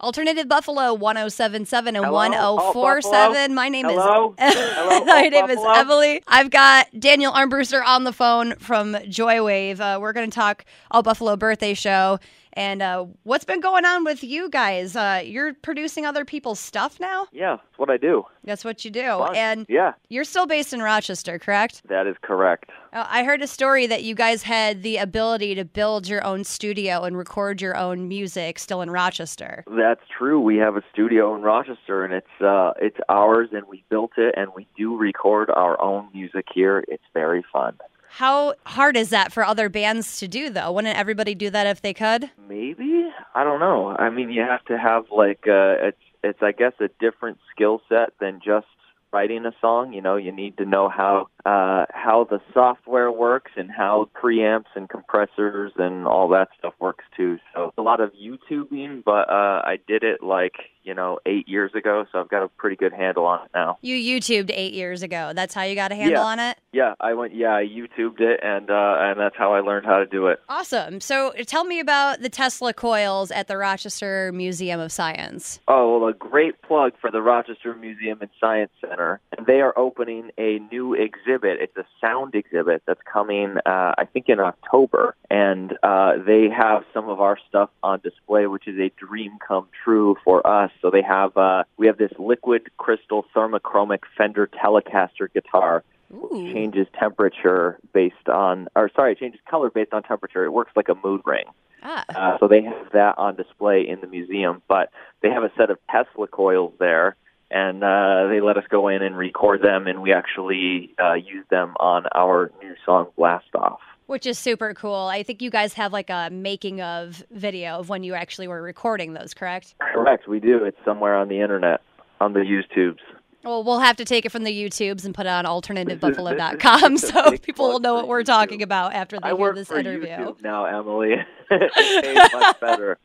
Alternative Buffalo 1077 and Hello? 1047. Oh, My name Hello? is Hello? My name is Emily. I've got Daniel Armbruster on the phone from Joywave. Uh, we're going to talk all Buffalo birthday show and uh, what's been going on with you guys. Uh, you're producing other people's stuff now. Yeah, that's what I do. That's what you do, Fun. and yeah, you're still based in Rochester, correct? that is correct. Uh, I heard a story that you guys had the ability to build your own studio and record your own music still in Rochester. That's true. We have a studio in Rochester, and it's uh, it's ours, and we built it, and we do record our own music here. It's very fun. How hard is that for other bands to do, though? Wouldn't everybody do that if they could? Maybe I don't know. I mean, you have to have like uh, it's it's I guess a different skill set than just writing a song. You know, you need to know how uh, how the software works and how preamps and compressors and all that stuff works too. So a lot of YouTubing, but uh, I did it like you know eight years ago, so I've got a pretty good handle on it now. You YouTubed eight years ago. That's how you got a handle Yeah. on it? Yeah, I went. Yeah, I YouTubed it, and uh, and that's how I learned how to do it. Awesome. So tell me about the Tesla coils at the Rochester Museum of Science. Oh, well, a great plug for the Rochester Museum and Science Center. And they are opening a new exhibit. It's a sound exhibit that's coming, uh, I think, in October. And uh, they have some of our stuff on display, which is a dream come true for us. So they have, uh, we have this liquid crystal thermochromic Fender Telecaster guitar. Ooh. Changes temperature based on, or sorry, it changes color based on temperature. It works like a mood ring. Ah. Uh, so they have that on display in the museum, but they have a set of Tesla coils there, and uh, they let us go in and record them, and we actually uh, use them on our new song Blast Off. Which is super cool. I think you guys have like a making of video of when you actually were recording those, correct? Correct, we do. It's somewhere on the internet, on the YouTubes. Well, we'll have to take it from the YouTubes and put it on alternativebuffalo.com so people will know what we're talking about after they I hear this interview. YouTube now, Emily. much better.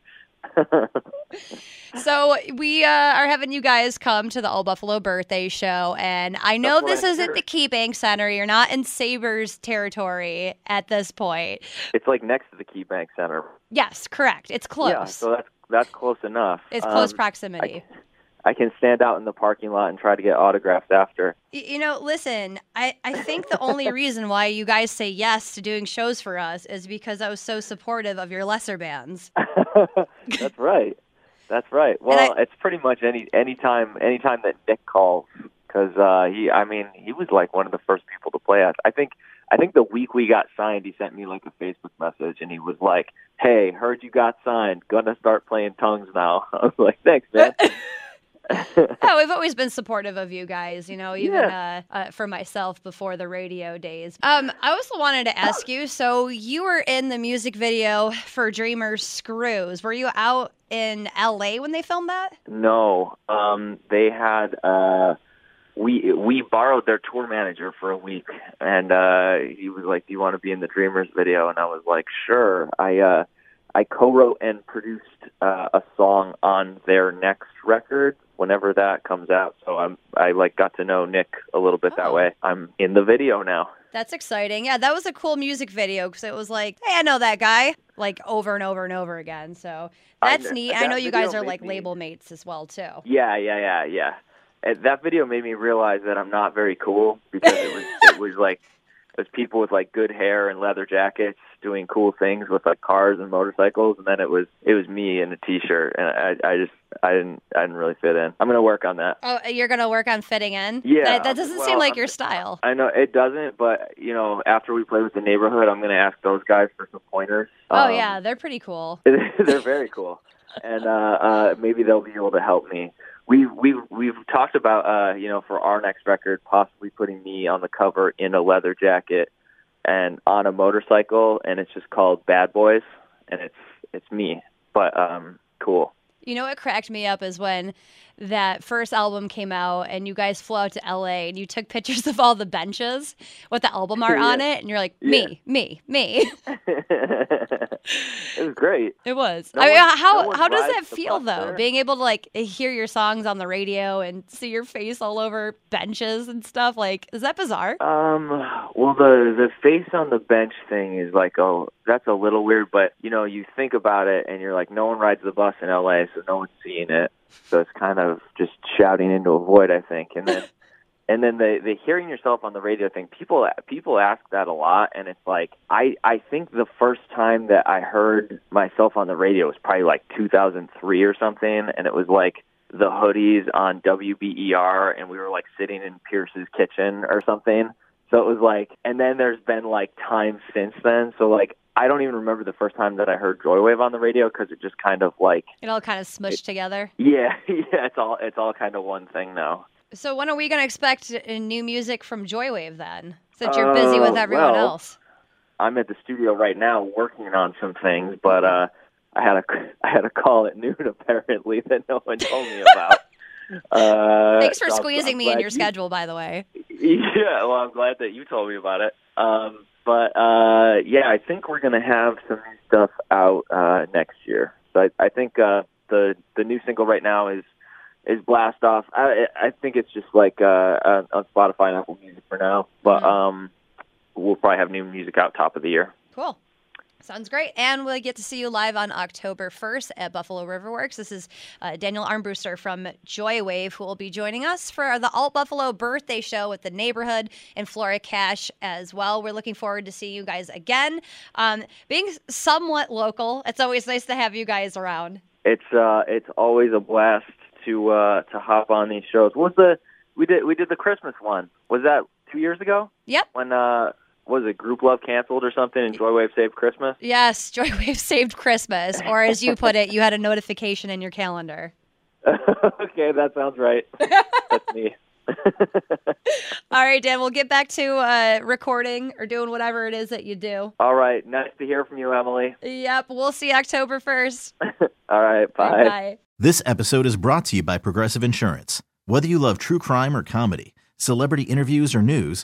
So we uh, are having you guys come to the Alt Buffalo birthday show, and I know That's this isn't the Key Bank Center. You're not in Sabres territory at this point. it's like next to the Key Bank Center. Yes, correct. It's close. Yeah, so that's that's close enough. it's close Um, proximity. I can stand out in the parking lot and try to get autographs after. You know, listen, I, I think the only reason why you guys say yes to doing shows for us is because I was so supportive of your lesser bands. That's right. That's right. Well, I- it's pretty much any any time any time that Nick calls because uh, he, I mean, he was like one of the first people to play us. I think I think the week we got signed, he sent me like a Facebook message and he was like, "Hey, heard you got signed. Gonna start playing tongues now." I was like, "Thanks, man." Oh, we've always been supportive of you guys, you know, even Yeah. uh, uh, for myself before the radio days. Um, I also wanted to ask you so you were in the music video for Dreamers Screws. Were you out in LA when they filmed that? No, um, they had uh, we we borrowed their tour manager for a week, and uh, he was like, "Do you want to be in the Dreamers video?" And I was like, "Sure." I uh, I co-wrote and produced uh, a song on their next record whenever that comes out. So I'm I like got to know Nick a little bit Oh. that way. I'm in the video now. That's exciting. Yeah, that was a cool music video because it was like, hey, I know that guy, like over and over and over again. So that's kn- neat. I know you guys are like me- label mates as well too. Yeah, yeah, yeah, yeah. And that video made me realize that I'm not very cool because it was it was like it was people with like good hair and leather jackets doing cool things with like cars and motorcycles, and then it was it was me in a t-shirt, and I I just I didn't I didn't really fit in. I'm gonna work on that. Oh, you're gonna work on fitting in? Yeah, that, that doesn't seem like your style. I know it doesn't, but you know, after we play with the neighborhood, I'm gonna ask those guys for some pointers. Oh Um, yeah, they're pretty cool. they're very cool, and uh, uh, maybe they'll be able to help me. We we we've talked about uh, you know for our next record possibly putting me on the cover in a leather jacket and on a motorcycle, and it's just called Bad Boys, and it's it's me, but um, cool. You know what cracked me up is when that first album came out and you guys flew out to LA and you took pictures of all the benches with the album art on it and you're like, me, me, me. it was great. It was. No I mean, one- how no how does that feel though? there. Being able to like hear your songs on the radio and see your face all over benches and stuff. Like, is that bizarre? Um, well, the the face on the bench thing is like, oh, that's a little weird, but you know, you think about it, and you're like, no one rides the bus in LA, so no one's seeing it, so it's kind of just shouting into a void, I think, and then. And then the the hearing yourself on the radio thing, people people ask that a lot, and it's like I I think the first time that I heard myself on the radio was probably like 2003 or something, and it was like the hoodies on WBER, and we were like sitting in Pierce's kitchen or something. So it was like, and then there's been like time since then. So like, I don't even remember the first time that I heard Joywave on the radio because it just kind of like, It all kind of smushed together. yeah, yeah, it's all it's all kind of one thing now. So when are we going to expect uh, new music from Joywave then? Since you're busy with Uh, everyone well, else. I'm at the studio right now working on some things, but uh, I had a I had a call at noon apparently that no one told me about. Uh, Thanks for so I'm- squeezing I'm me in your you- schedule, by the way. Yeah, well, I'm glad that you told me about it. Um, but uh, yeah, I think we're gonna have some new stuff out uh, next year. So I, I think uh, the the new single right now is is Blast Off. I I think it's just like uh, uh, on Spotify and Apple Music for now. But Mhm. um, we'll probably have new music out top of the year. Cool. Sounds great. And we'll get to see you live on October 1st at Buffalo Riverworks. This is uh, Daniel Armbruster from Joywave who will be joining us for the Alt Buffalo birthday show with the neighborhood and Flora Cash as well. We're looking forward to seeing you guys again. Um, being somewhat local, it's always nice to have you guys around. It's uh, it's always a blast to uh, to hop on these shows. What was the we did we did the Christmas one? Was that two years ago? Yep. when uh was it Grouplove canceled or something and Joywave saved Christmas? Yes, Joywave saved Christmas, or as you put it, you had a notification in your calendar. okay, that sounds right. That's me. All right, Dan, we'll get back to uh, recording or doing whatever it is that you do. All right, nice to hear from you, Emily. Yep, we'll see October 1st. All right, bye. Bye. This episode is brought to you by Progressive Insurance. Whether you love true crime or comedy, celebrity interviews or news,